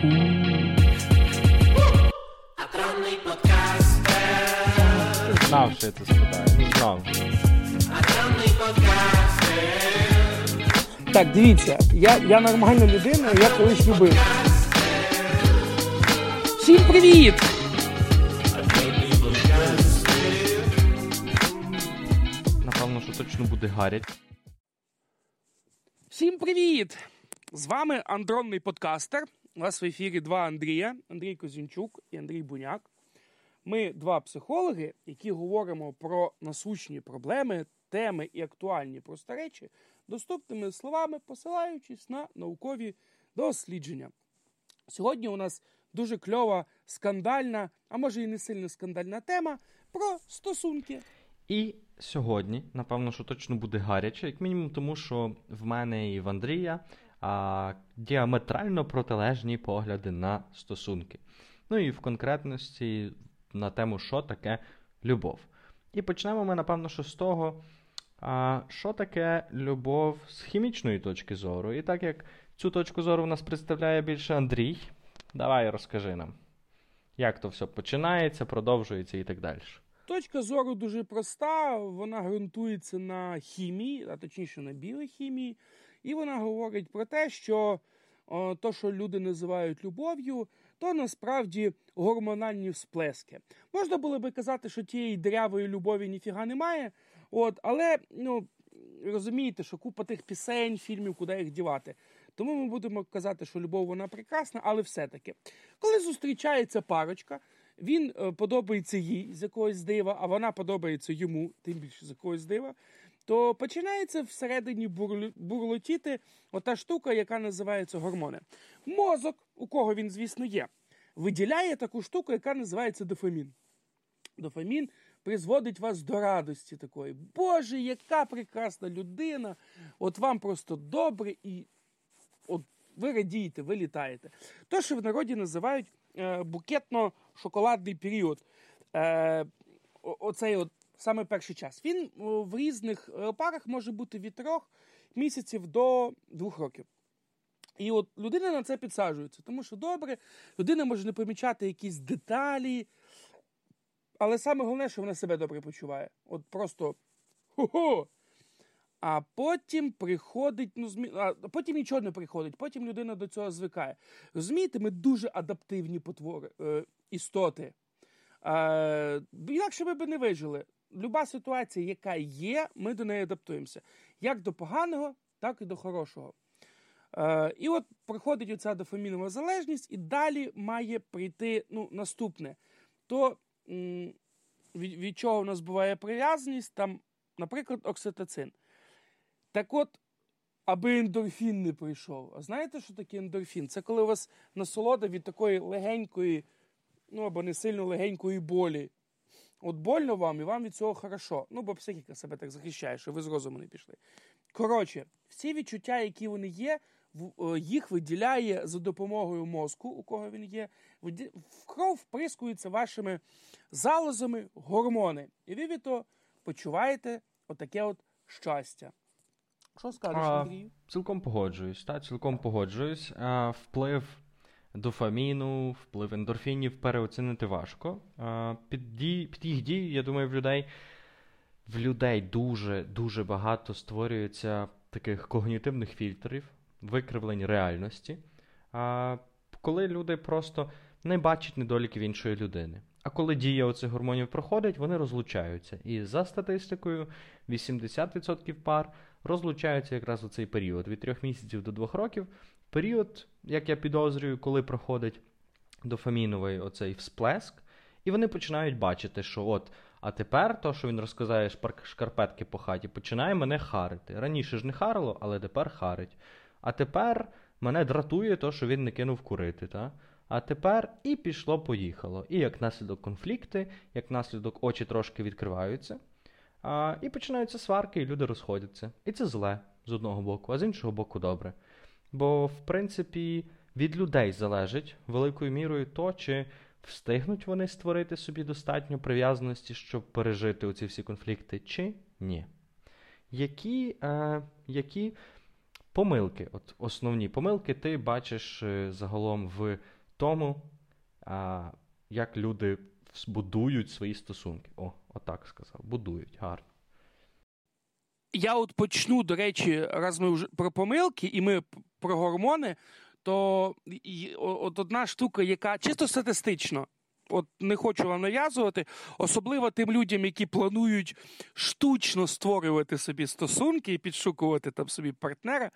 Знав, що я це спитаю. Ну, знав. Так, дивіться, я, я нормальна людина, я колись любив. Всім привіт! Напевно, що точно буде гарять. Всім привіт! З вами андронний подкастер. У нас в ефірі два Андрія: Андрій Козінчук і Андрій Буняк. Ми два психологи, які говоримо про насущні проблеми, теми і актуальні просто речі доступними словами, посилаючись на наукові дослідження. Сьогодні у нас дуже кльова, скандальна, а може і не сильно скандальна тема про стосунки. І сьогодні, напевно, що точно буде гаряче, як мінімум, тому що в мене і в Андрія а, діаметрально протилежні погляди на стосунки. Ну і в конкретності на тему, що таке любов. І почнемо ми, напевно, що з того, а, що таке любов з хімічної точки зору. І так як цю точку зору в нас представляє більше Андрій, давай розкажи нам, як то все починається, продовжується і так далі. Точка зору дуже проста, вона ґрунтується на хімії, а точніше на біохімії, і вона говорить про те, що о, то, що люди називають любов'ю, то насправді гормональні всплески. Можна було би казати, що тієї дерявої любові ніфіга немає, от, але ну, розумієте, що купа тих пісень, фільмів, куди їх дівати. Тому ми будемо казати, що любов вона прекрасна, але все-таки, коли зустрічається парочка, він е, подобається їй з якогось дива, а вона подобається йому, тим більше з якогось дива, то починається всередині бурлотіти ота штука, яка називається гормони. Мозок, у кого він, звісно, є, виділяє таку штуку, яка називається дофамін. Дофамін призводить вас до радості такої. Боже, яка прекрасна людина! От вам просто добре і от ви радієте, ви літаєте. То, що в народі називають е, букетно-шоколадний період. Е, оцей от саме перший час. Він в різних е, парах може бути від трьох місяців до двох років. І от людина на це підсаджується, тому що добре, людина може не помічати якісь деталі, але саме головне, що вона себе добре почуває. От просто хо-хо. А потім приходить, ну змі... а потім нічого не приходить, потім людина до цього звикає. Розумієте, ми дуже адаптивні потвори, е, істоти. Е, інакше ми б не вижили. Люба ситуація, яка є, ми до неї адаптуємося. Як до поганого, так і до хорошого. Е, і от приходить оця дофамінова залежність, і далі має прийти ну, наступне. То від, від чого в нас буває прив'язаність, там, наприклад, окситоцин. Так от, аби ендорфін не прийшов. А знаєте, що таке ендорфін? Це коли у вас насолода від такої легенької, ну або не сильно легенької болі. От больно вам, і вам від цього хорошо. Ну, бо психіка себе так захищає, що ви з розуму не пішли. Коротше, всі відчуття, які вони є, е, їх виділяє за допомогою мозку, у кого він є. В кров вприскуються вашими залозами гормони. І ви від того почуваєте отаке от щастя. Що скажеш, Андрію? Цілком погоджуюсь, та, цілком погоджуюсь. А, вплив дофаміну, вплив ендорфінів переоцінити важко. Під, дій, під їх дії, я думаю, в людей в людей дуже дуже багато створюється таких когнітивних фільтрів, викривлень реальності. Коли люди просто не бачать недоліків іншої людини. А коли дія оцих гормонів проходить, вони розлучаються. І за статистикою, 80% пар розлучаються якраз у цей період від 3 місяців до 2 років. Період, як я підозрюю, коли проходить дофаміновий оцей всплеск, і вони починають бачити, що от, а тепер то, що він розказає шкарпетки по хаті, починає мене харити. Раніше ж не харило, але тепер харить. А тепер мене дратує то, що він не кинув курити. Та? А тепер і пішло-поїхало. І як наслідок конфлікти, як наслідок очі трошки відкриваються. А, і починаються сварки, і люди розходяться. І це зле з одного боку, а з іншого боку, добре. Бо, в принципі, від людей залежить великою мірою то, чи встигнуть вони створити собі достатньо прив'язаності, щоб пережити оці всі конфлікти, чи ні. Які, е, які Помилки. От Основні помилки ти бачиш е, загалом в тому, а, як люди будують свої стосунки. О, отак сказав. Будують, гарно. Я от почну, до речі, раз ми вже про помилки, і ми про гормони, то от одна штука, яка чисто статистично от не хочу вам нав'язувати, особливо тим людям, які планують штучно створювати собі стосунки і підшукувати там собі партнера.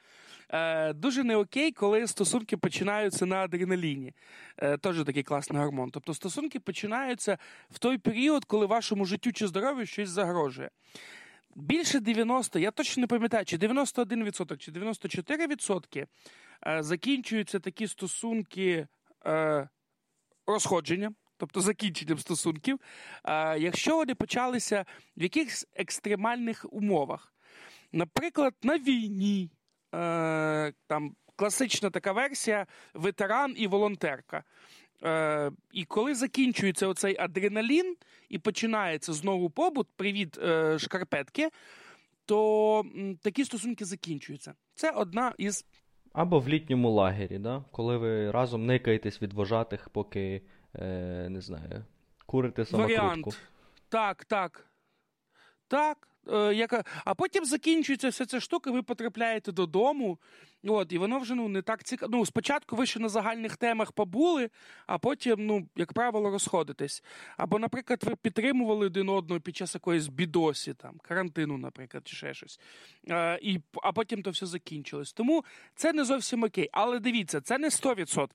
Е, Дуже не окей, коли стосунки починаються на адреналіні. Е, Теж такий класний гормон. Тобто стосунки починаються в той період, коли вашому життю чи здоров'ю щось загрожує. Більше 90, я точно не пам'ятаю, чи 91%, чи 94% е, закінчуються такі стосунки е, розходження тобто закінченням стосунків, якщо вони почалися в якихось екстремальних умовах. Наприклад, на війні, е, там класична така версія ветеран і волонтерка. Е, і коли закінчується оцей адреналін і починається знову побут, привіт е, шкарпетки, то такі стосунки закінчуються. Це одна із. Або в літньому лагері, да? коли ви разом никаєтесь від вожатих, поки е, не знаю, курити самокрутку. Варіант. Так, так. Так. Е, яка... А потім закінчується вся ця штука, ви потрапляєте додому, От, І воно вже ну, не так цікаво. Ну, Спочатку ви ще на загальних темах побули, а потім, ну, як правило, розходитесь. Або, наприклад, ви підтримували один одного під час якоїсь бідосі, там, карантину, наприклад, чи ще щось. А, і, а потім то все закінчилось. Тому це не зовсім окей. Але дивіться, це не 100%.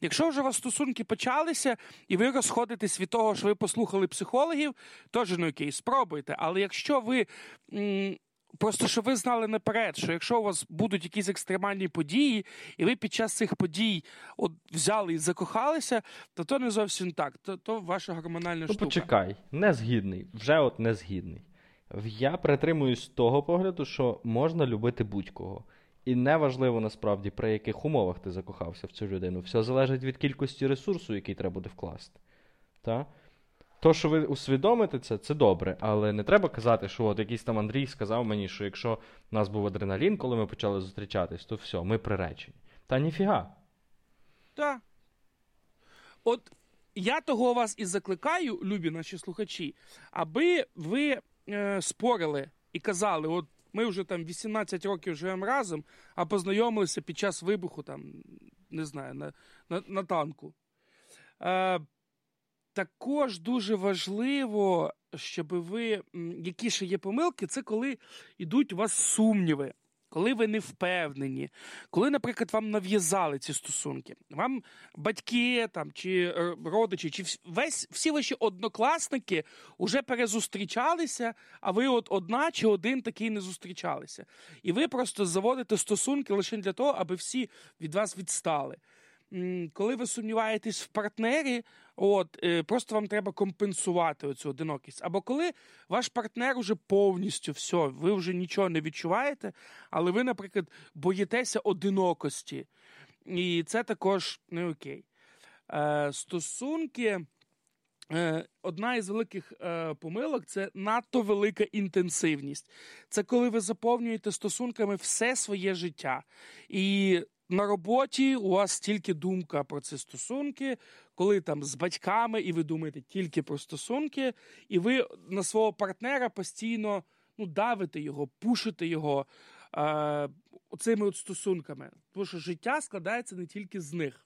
Якщо вже у вас стосунки почалися, і ви розходитесь від того, що ви послухали психологів, теж не окей, спробуйте. Але якщо ви. М- Просто щоб ви знали наперед, що якщо у вас будуть якісь екстремальні події, і ви під час цих подій от взяли і закохалися, то то не зовсім так. То то ваша гормональна ну, штука. Почекай, не згідний. Вже от не згідний. Я притримуюсь того погляду, що можна любити будь-кого. І неважливо насправді, при яких умовах ти закохався в цю людину. Все залежить від кількості ресурсу, який треба буде вкласти. Так? То, що ви усвідомите це, це добре, але не треба казати, що от якийсь там Андрій сказав мені, що якщо в нас був адреналін, коли ми почали зустрічатись, то все, ми приречені. Та ніфіга. Так. От я того вас і закликаю, любі наші слухачі, аби ви е, спорили і казали, от ми вже там 18 років живемо разом, а познайомилися під час вибуху, там, не знаю, на на, на танку. Е, також дуже важливо, щоб ви, які ще є помилки, це коли йдуть у вас сумніви, коли ви не впевнені, коли, наприклад, вам нав'язали ці стосунки, вам батьки там, чи е, родичі, чи весь всі ваші однокласники вже перезустрічалися, а ви от одна чи один такий не зустрічалися. І ви просто заводите стосунки лише для того, аби всі від вас відстали коли ви сумніваєтесь в партнері, от е, просто вам треба компенсувати оцю одинокість. Або коли ваш партнер уже повністю все, ви вже нічого не відчуваєте, але ви, наприклад, боїтеся одинокості. І це також не окей. Е, Стосунки. Е, одна із великих е, помилок це надто велика інтенсивність. Це коли ви заповнюєте стосунками все своє життя. І на роботі у вас тільки думка про ці стосунки, коли там з батьками, і ви думаєте тільки про стосунки, і ви на свого партнера постійно ну, давите його, пушите його е, цими от стосунками. Тому що життя складається не тільки з них.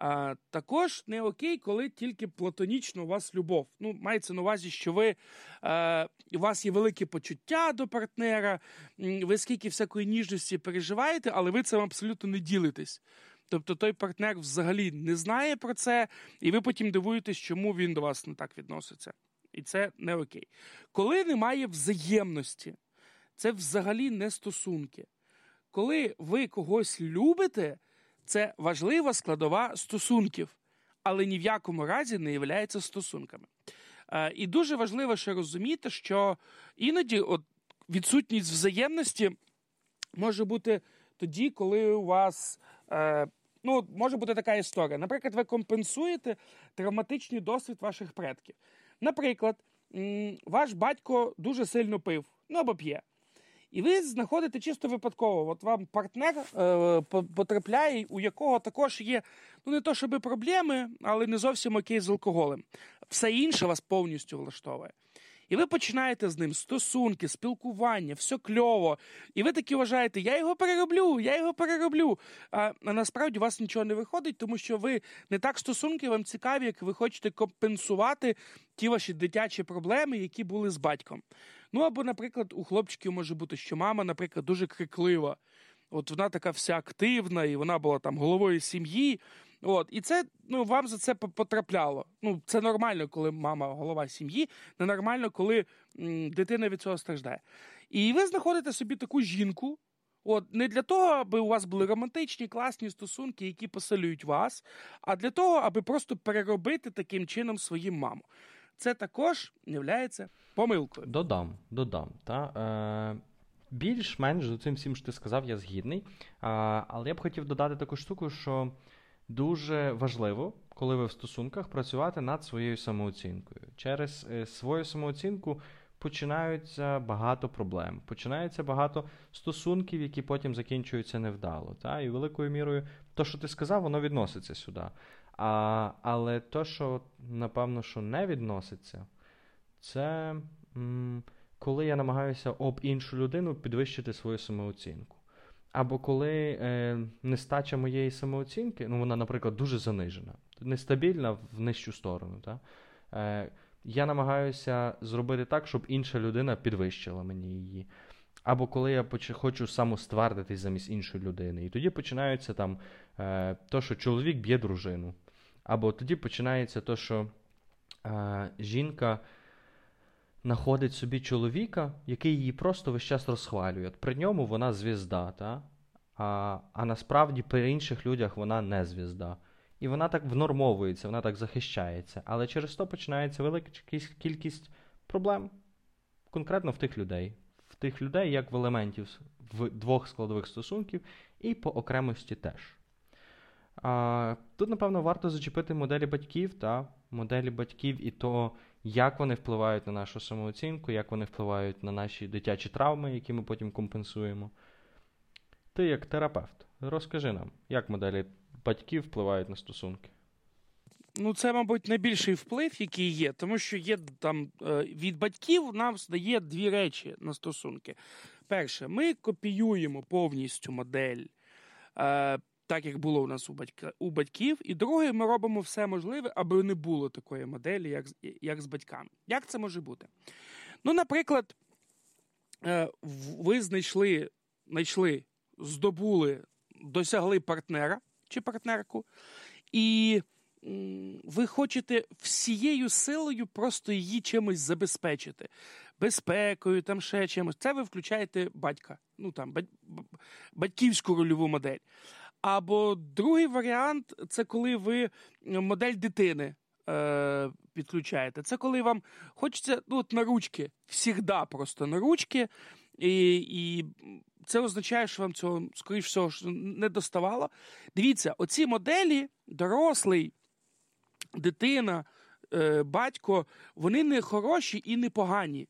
А, Також не окей, коли тільки платонічно у вас любов. Ну, Мається на увазі, що ви, а, у вас є велике почуття до партнера, ви скільки всякої ніжності переживаєте, але ви цим абсолютно не ділитесь. Тобто той партнер взагалі не знає про це, і ви потім дивуєтесь, чому він до вас не так відноситься. І це не окей. Коли немає взаємності, це взагалі не стосунки. Коли ви когось любите це важлива складова стосунків, але ні в якому разі не є стосунками. Е, і дуже важливо ще розуміти, що іноді от відсутність взаємності може бути тоді, коли у вас. Е, ну, може бути така історія. Наприклад, ви компенсуєте травматичний досвід ваших предків. Наприклад, ваш батько дуже сильно пив, ну або п'є. І ви знаходите чисто випадково. От вам партнер е, потрапляє, у якого також є ну не то, щоб проблеми, але не зовсім окей з алкоголем. Все інше вас повністю влаштовує. І ви починаєте з ним стосунки, спілкування, все кльово. І ви такі вважаєте, я його перероблю, я його перероблю. А, насправді у вас нічого не виходить, тому що ви не так стосунки вам цікаві, як ви хочете компенсувати ті ваші дитячі проблеми, які були з батьком. Ну або, наприклад, у хлопчиків може бути, що мама, наприклад, дуже криклива. От вона така вся активна, і вона була там головою сім'ї. От, І це ну, вам за це потрапляло. Ну, Це нормально, коли мама голова сім'ї, ненормально, коли м, дитина від цього страждає. І ви знаходите собі таку жінку. От не для того, аби у вас були романтичні, класні стосунки, які поселюють вас, а для того, аби просто переробити таким чином свою маму. Це також є помилкою. Додам, додам. Та, е, Більш-менш з цим всім, що ти сказав, я згідний. А, Але я б хотів додати таку штуку, що дуже важливо, коли ви в стосунках, працювати над своєю самооцінкою. Через е, свою самооцінку починаються багато проблем, починається багато стосунків, які потім закінчуються невдало. Та? І великою мірою, то, що ти сказав, воно відноситься сюди. А, Але то, що напевно, що не відноситься, це м, коли я намагаюся об іншу людину підвищити свою самооцінку. Або коли е, нестача моєї самооцінки, ну вона, наприклад, дуже занижена, нестабільна в нижчу сторону. Та? Е, Я намагаюся зробити так, щоб інша людина підвищила мені її. Або коли я поч- хочу самоствердитись замість іншої людини. І тоді починається там е, то, що чоловік б'є дружину. Або тоді починається то, що е, жінка знаходить собі чоловіка, який її просто весь час розхвалює. При ньому вона звізда, та? а а насправді при інших людях вона не звізда. І вона так внормовується, вона так захищається. Але через то починається велика кількість проблем конкретно в тих людей. В тих людей, як в елементів в двох складових стосунків, і по окремості теж. А, Тут, напевно, варто зачепити моделі батьків та моделі батьків і то, як вони впливають на нашу самооцінку, як вони впливають на наші дитячі травми, які ми потім компенсуємо. Ти, як терапевт, розкажи нам, як моделі батьків впливають на стосунки. Ну, це, мабуть, найбільший вплив, який є, тому що є там е, від батьків нам дає дві речі на стосунки. Перше, ми копіюємо повністю модель е, так як було у нас у батька, у батьків. І друге, ми робимо все можливе, аби не було такої моделі, як як з батьками. Як це може бути? Ну, наприклад, е, ви знайшли, знайшли, здобули, досягли партнера чи партнерку, і ви хочете всією силою просто її чимось забезпечити. Безпекою, там ще чимось. Це ви включаєте батька, ну там батьківську рольову модель. Або другий варіант це коли ви модель дитини е, підключаєте. Це коли вам хочеться ну, от на ручки, всігда просто на ручки, і і це означає, що вам цього, скоріш всього, не доставало. Дивіться, оці моделі, дорослий, дитина, е, батько, вони не хороші і не погані.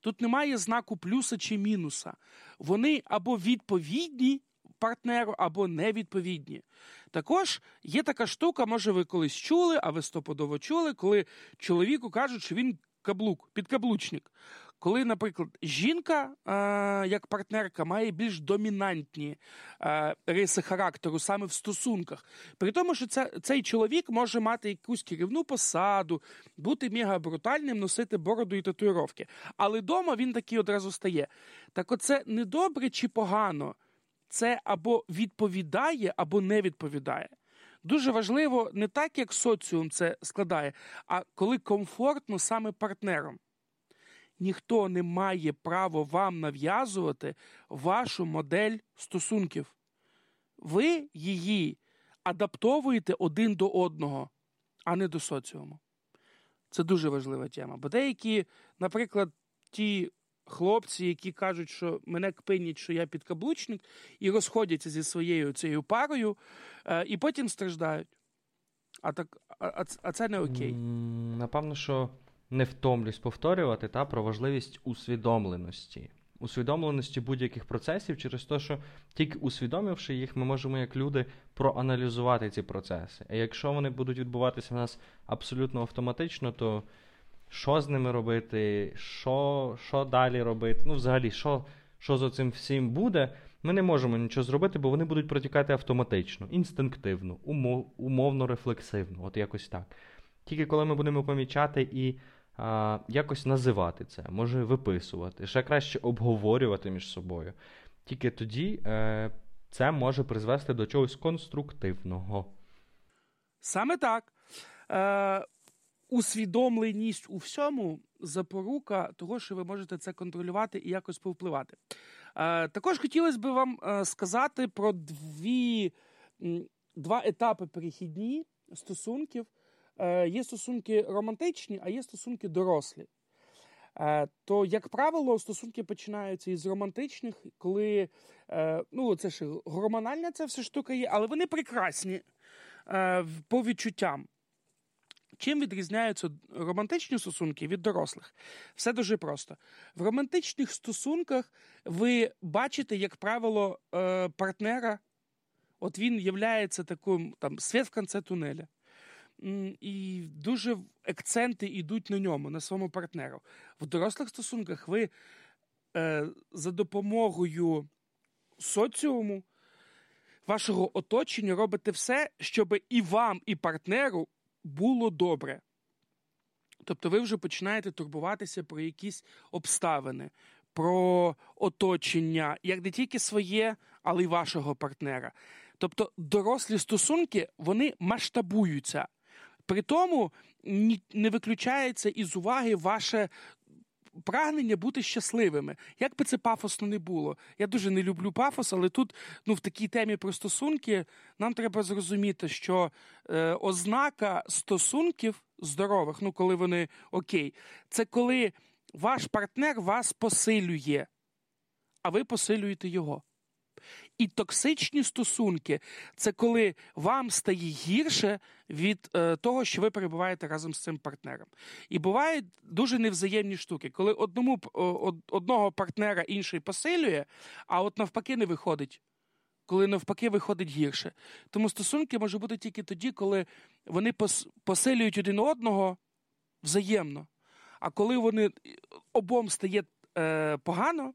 Тут немає знаку плюса чи мінуса. Вони або відповідні партнеру або невідповідні. Також є така штука, може, ви колись чули, а ви стопудово чули, коли чоловіку кажуть, що він каблук, підкаблучник. Коли, наприклад, жінка е, як партнерка має більш домінантні е, риси характеру саме в стосунках, при тому, що це, цей чоловік може мати якусь керівну посаду, бути мега брутальним, носити бороду і татуїровки. Але вдома він такий одразу стає. Так оце не добре чи погано це або відповідає, або не відповідає. Дуже важливо не так, як соціум це складає, а коли комфортно саме партнером. Ніхто не має права вам нав'язувати вашу модель стосунків. Ви її адаптовуєте один до одного, а не до соціуму. Це дуже важлива тема. Бо деякі, наприклад, ті хлопці, які кажуть, що мене кпинять, що я підкаблучник, і розходяться зі своєю цією парою, е, і потім страждають. А так, а, а це не окей. Напевно, що не втомлюсь повторювати та, про важливість усвідомленості. усвідомленості будь-яких процесів через те, що тільки усвідомивши їх, ми можемо як люди проаналізувати ці процеси. А якщо вони будуть відбуватися в нас абсолютно автоматично, то що з ними робити, що що далі робити, ну, взагалі, що що за цим всім буде, ми не можемо нічого зробити, бо вони будуть протікати автоматично, інстинктивно, умов, умовно рефлексивно, от якось так. Тільки коли ми будемо помічати і а, якось називати це, може виписувати, ще краще обговорювати між собою. Тільки тоді е, це може призвести до чогось конструктивного. Саме так. Е, Усвідомленість у всьому запорука того, що ви можете це контролювати і якось повпливати. Е, Також хотілося б вам е, сказати про дві, два етапи перехідні стосунків. Е, Є стосунки романтичні, а є стосунки дорослі. То, як правило, стосунки починаються із романтичних, коли ну, це ж гормональна ця вся штука є, але вони прекрасні по відчуттям. Чим відрізняються романтичні стосунки від дорослих? Все дуже просто. В романтичних стосунках ви бачите, як правило, е, партнера, от він є таким там світ в кінці тунеля. І дуже акценти йдуть на ньому, на своєму партнеру. В дорослих стосунках ви е, за допомогою соціуму, вашого оточення робите все, щоб і вам, і партнеру було добре. Тобто ви вже починаєте турбуватися про якісь обставини, про оточення, як не тільки своє, але й вашого партнера. Тобто дорослі стосунки вони масштабуються. При тому не виключається із уваги ваше прагнення бути щасливими. Як би це пафосно не було. Я дуже не люблю пафос, але тут, ну, в такій темі про стосунки, нам треба зрозуміти, що е, ознака стосунків здорових, ну, коли вони окей, це коли ваш партнер вас посилює, а ви посилюєте його. І токсичні стосунки це коли вам стає гірше від е, того, що ви перебуваєте разом з цим партнером. І бувають дуже невзаємні штуки, коли одному одного партнера інший посилює, а от навпаки не виходить. Коли навпаки виходить гірше. Тому стосунки може бути тільки тоді, коли вони посилюють один одного взаємно. А коли вони обом стає е, погано,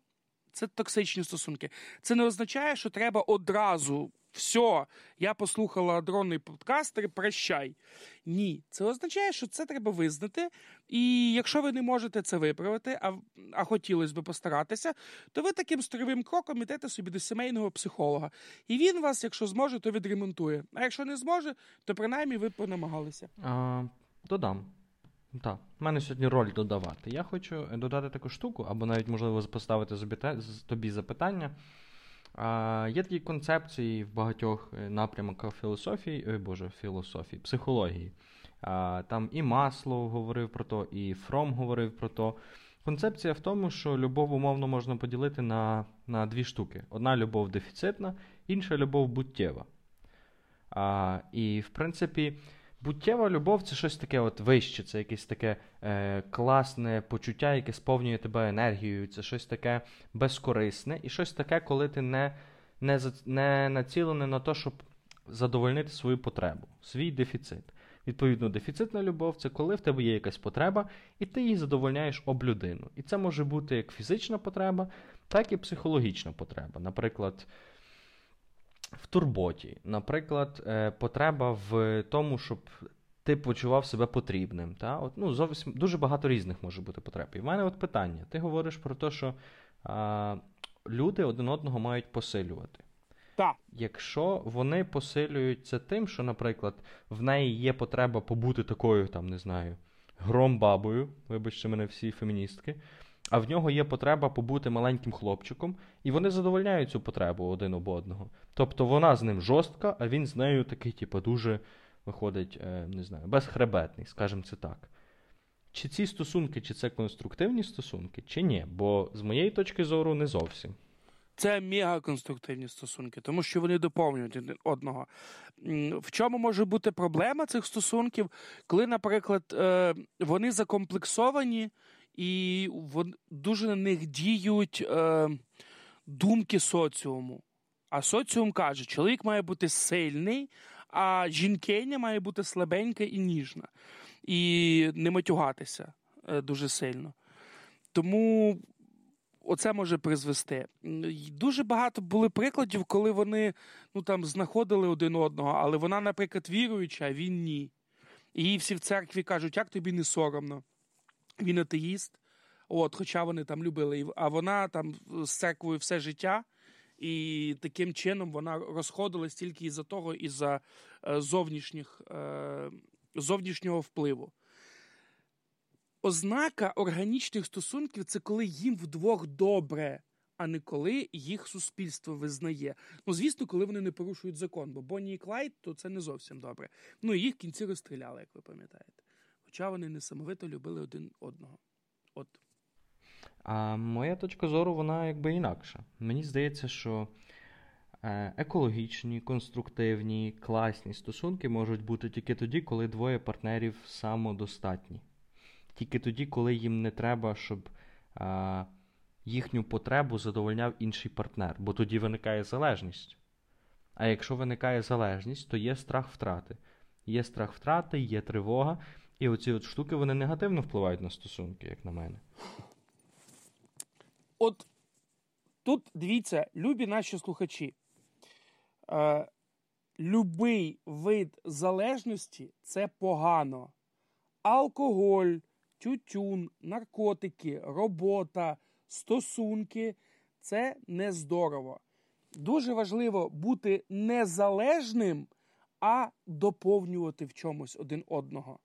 це токсичні стосунки. Це не означає, що треба одразу. Все, я послухала дронний подкастер, прощай. Ні, це означає, що це треба визнати. І якщо ви не можете це виправити, а а хотілося б постаратися, то ви таким строєвим кроком йдете собі до сімейного психолога. І він вас, якщо зможе, то відремонтує. А якщо не зможе, то принаймні ви понамагалися. А, Додам. Так, в мене сьогодні роль додавати. Я хочу додати таку штуку, або навіть, можливо, поставити тобі запитання. А, Є такі концепції в багатьох е, напрямках філософії, ой Боже, філософії, психології. А, Там і Маслоу говорив про то, і Фром говорив про то. Концепція в тому, що любов умовно можна поділити на на дві штуки: одна любов дефіцитна, інша любов буттєва. А, І, в принципі, Буттєва любов це щось таке от вище, це якесь таке е, класне почуття, яке сповнює тебе енергією, це щось таке безкорисне, і щось таке, коли ти не не, не націлений на те, щоб задовольнити свою потребу, свій дефіцит. Відповідно, дефіцитна любов це коли в тебе є якась потреба, і ти її задовольняєш об людину. І це може бути як фізична потреба, так і психологічна потреба. Наприклад в турботі. Наприклад, е, потреба в тому, щоб ти почував себе потрібним. Та? От, ну, зовсім Дуже багато різних може бути потреб. І в мене от питання: ти говориш про те, що а, люди один одного мають посилювати. Так. Якщо вони посилюють це тим, що, наприклад, в неї є потреба побути такою, там, не знаю, громбабою, вибачте мене всі феміністки, а в нього є потреба побути маленьким хлопчиком, і вони задовольняють цю потребу один об одного. Тобто вона з ним жорстка, а він з нею такий, типу, дуже виходить, е, не знаю, безхребетний, скажімо це так. Чи ці стосунки, чи це конструктивні стосунки, чи ні? Бо з моєї точки зору не зовсім. Це мегаконструктивні стосунки, тому що вони доповнюють одного. В чому може бути проблема цих стосунків, коли, наприклад, е, вони закомплексовані і дуже на них діють е, думки соціуму. А соціум каже, чоловік має бути сильний, а жінкиня має бути слабенька і ніжна, і не матюгатися е, дуже сильно. Тому оце може призвести. Дуже багато були прикладів, коли вони ну, там, знаходили один одного, але вона, наприклад, віруюча, а він ні. І їй всі в церкві кажуть, як тобі не соромно. Він атеїст, от, хоча вони там любили, а вона там з церквою все життя. І таким чином вона розходилась тільки із-за того, із-за е, зовнішніх, е, зовнішнього впливу. Ознака органічних стосунків це коли їм вдвох добре, а не коли їх суспільство визнає. Ну, звісно, коли вони не порушують закон, бо Бонні і Клайд, то це не зовсім добре. Ну, їх в кінці розстріляли, як ви пам'ятаєте. Хоча вони несамовито любили один одного. От. А моя точка зору, вона якби інакша. Мені здається, що е, екологічні, конструктивні, класні стосунки можуть бути тільки тоді, коли двоє партнерів самодостатні. Тільки тоді, коли їм не треба, щоб а, їхню потребу задовольняв інший партнер, бо тоді виникає залежність. А якщо виникає залежність, то є страх втрати. Є страх втрати, є тривога, і оці от штуки вони негативно впливають на стосунки, як на мене. От тут дивіться, любі наші слухачі. Е, Любий вид залежності це погано. Алкоголь, тютюн, наркотики, робота, стосунки це не здорово. Дуже важливо бути незалежним, а доповнювати в чомусь один одного.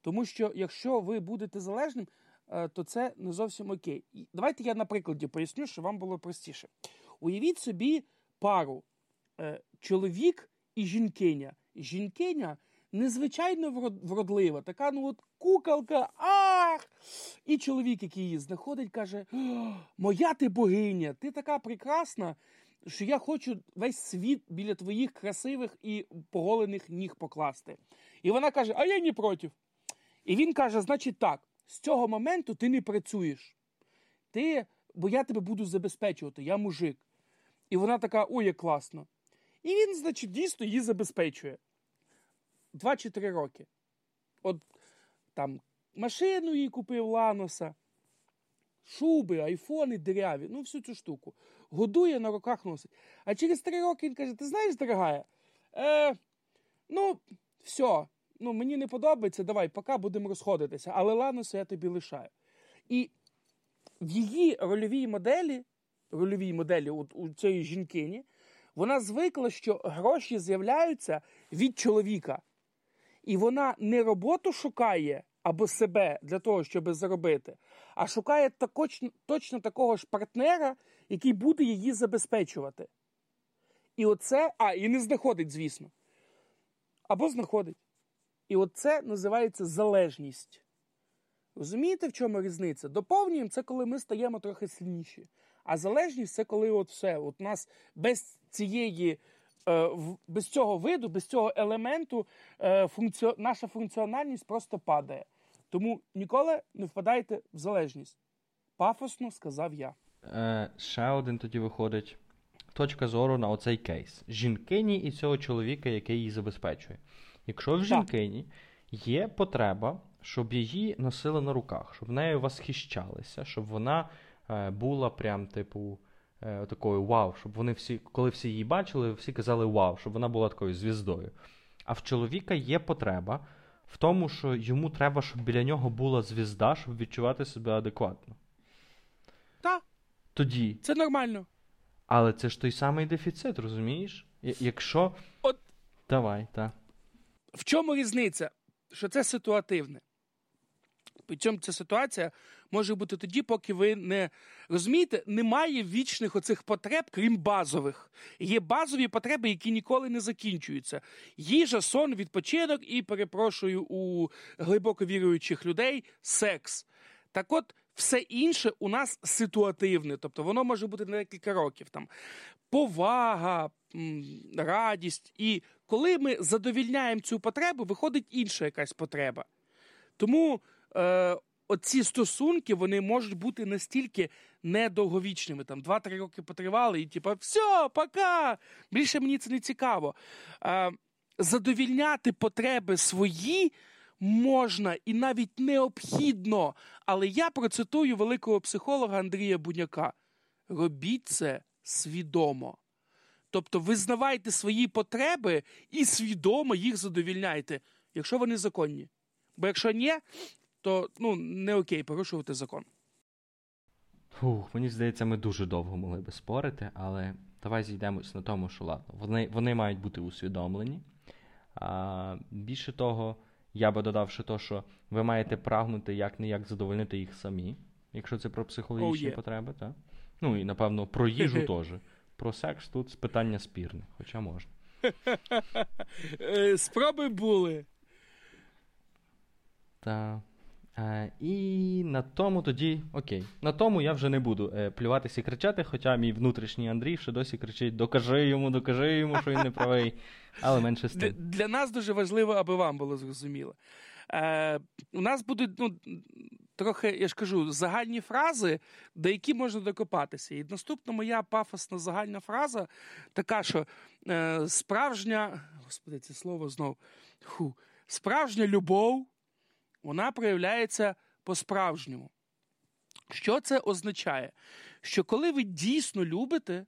Тому що якщо ви будете залежним, е, то це не зовсім окей. Давайте я на прикладі поясню, щоб вам було простіше. Уявіть собі пару е, чоловік і жінкиня. Жінкиня незвичайно вродлива, така ну от куколка, ах! І чоловік, який її знаходить, каже: Моя ти богиня, ти така прекрасна, що я хочу весь світ біля твоїх красивих і поголених ніг покласти. І вона каже: А я не проти. І він каже: Значить, так, з цього моменту ти не працюєш. Ти, Бо я тебе буду забезпечувати, я мужик. І вона така, ой, як класно. І він, значить, дійсно її забезпечує. Два чи три роки. От там машину їй купив Ланоса, шуби, айфони диряві, ну всю цю штуку. Годує на руках носить. А через три роки він каже: Ти знаєш, дорогая, е, ну, все, ну, мені не подобається, давай, поки будемо розходитися, але Ланоса я тобі лишаю. І в її рольовій моделі, рольовій моделі у, у цієї жінкині, вона звикла, що гроші з'являються від чоловіка. І вона не роботу шукає або себе для того, щоб заробити, а шукає такоч, точно такого ж партнера, який буде її забезпечувати. І оце, а, і не знаходить, звісно. Або знаходить. І оце називається залежність. Розумієте, в чому різниця? Доповнюємо це, коли ми стаємо трохи сильніші. А залежність це коли от все. От нас без цієї Е, без цього виду, без цього елементу е, функціо... наша функціональність просто падає. Тому ніколи не впадайте в залежність. Пафосно сказав я. Е, Ще один тоді виходить точка зору на оцей кейс: жінкині і цього чоловіка, який її забезпечує. Якщо в жінкині є потреба, щоб її носили на руках, щоб нею восхищалися, щоб вона е, була прям, типу е, такою вау, щоб вони всі, коли всі її бачили, всі казали вау, щоб вона була такою звіздою. А в чоловіка є потреба в тому, що йому треба, щоб біля нього була звізда, щоб відчувати себе адекватно. Так. Тоді. Це нормально. Але це ж той самий дефіцит, розумієш? Якщо. От. Давай, так. В чому різниця? Що це ситуативне? Причому ця ситуація може бути тоді, поки ви не розумієте, немає вічних оцих потреб, крім базових. Є базові потреби, які ніколи не закінчуються. Їжа, сон, відпочинок і перепрошую у глибоко віруючих людей секс. Так от. Все інше у нас ситуативне, тобто воно може бути на декілька років. Там Повага, радість. І коли ми задовільняємо цю потребу, виходить інша якась потреба. Тому е, оці стосунки вони можуть бути настільки недовговічними. Там 2-3 роки потривали, і типу, все, пока! Більше мені це не цікаво. Е, задовільняти потреби свої можна і навіть необхідно. Але я процитую великого психолога Андрія Буняка: робіть це свідомо. Тобто визнавайте свої потреби і свідомо їх задовільняйте, якщо вони законні. Бо якщо ні, то ну, не окей порушувати закон. Фух, Мені здається, ми дуже довго могли би спорити, але давай зійдемось на тому, що ладно, вони вони мають бути усвідомлені. А, Більше того, я би додав ще то, що ви маєте прагнути як не як задовольнити їх самі, якщо це про психологічні oh, yeah. потреби, так? Ну і напевно про їжу теж. Про секс тут питання спірне, хоча можна. Е, спроби були. Так. Е, і на тому тоді, окей, на тому я вже не буду е, плюватися і кричати, хоча мій внутрішній Андрій ще досі кричить: докажи йому, докажи йому, що він не правий. Але менше з тим. Для, для нас дуже важливо, аби вам було зрозуміло. Е, У нас будуть ну, трохи, я ж кажу, загальні фрази, до які можна докопатися. І наступна моя пафосна загальна фраза така, що е, справжня, господи, це слово знов, ху, справжня любов вона проявляється по-справжньому. Що це означає? Що коли ви дійсно любите,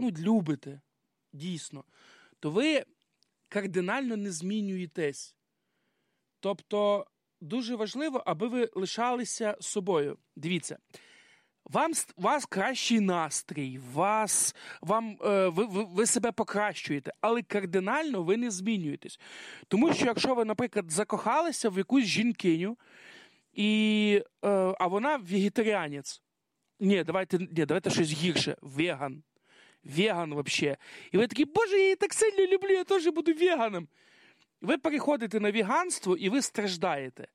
ну, любите, дійсно, то ви кардинально не змінюєтесь. Тобто, дуже важливо, аби ви лишалися собою. Дивіться. Вам вас кращий настрій, вас, вам, е, ви, ви себе покращуєте, але кардинально ви не змінюєтесь. Тому що, якщо ви, наприклад, закохалися в якусь жінкиню, і, е, а вона вегетаріанець, ні, давайте ні, давайте щось гірше, веган. Веган взагалі. І ви такі, Боже, я її так сильно люблю, я теж буду веганом. Ви переходите на веганство і ви страждаєте.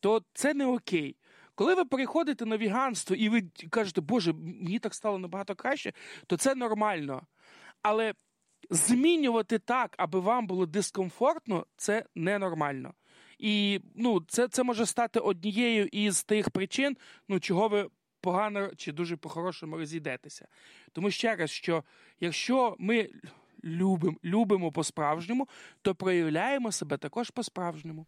То це не окей. Коли ви переходите на віганство і ви кажете, Боже, мені так стало набагато краще, то це нормально. Але змінювати так, аби вам було дискомфортно, це ненормально. І ну, це це може стати однією із тих причин, ну, чого ви погано чи дуже по-хорошому розійдетеся. Тому ще раз, що якщо ми любимо, любимо по-справжньому, то проявляємо себе також по-справжньому.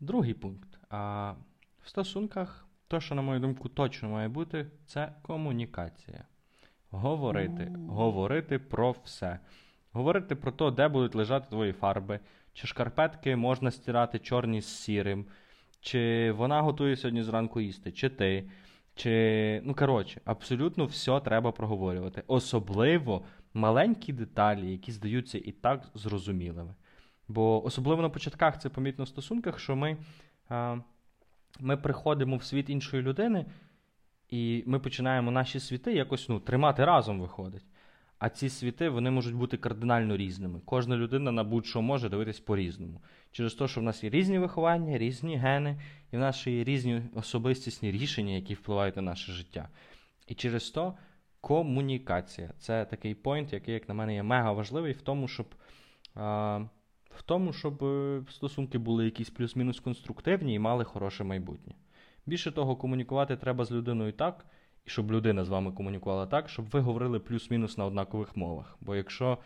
Другий пункт. А в стосунках, то, що, на мою думку, точно має бути, це комунікація. Говорити, mm. говорити про все. Говорити про те, де будуть лежати твої фарби, чи шкарпетки можна стирати чорні з сірим, чи вона готує сьогодні зранку їсти, чи ти. Чи, ну, коротше, абсолютно все треба проговорювати. Особливо маленькі деталі, які здаються і так зрозумілими. Бо особливо на початках це помітно в стосунках, що ми ми приходимо в світ іншої людини, і ми починаємо наші світи якось ну, тримати разом виходить. А ці світи вони можуть бути кардинально різними. Кожна людина на будь-що може дивитись по-різному. Через те, що в нас є різні виховання, різні гени, і в нас є різні особистісні рішення, які впливають на наше життя. І через то комунікація це такий пойнт, який, як на мене, є мега важливий в тому, щоб. А, в тому, щоб е, стосунки були якісь плюс-мінус конструктивні і мали хороше майбутнє. Більше того, комунікувати треба з людиною так, і щоб людина з вами комунікувала так, щоб ви говорили плюс-мінус на однакових мовах. Бо якщо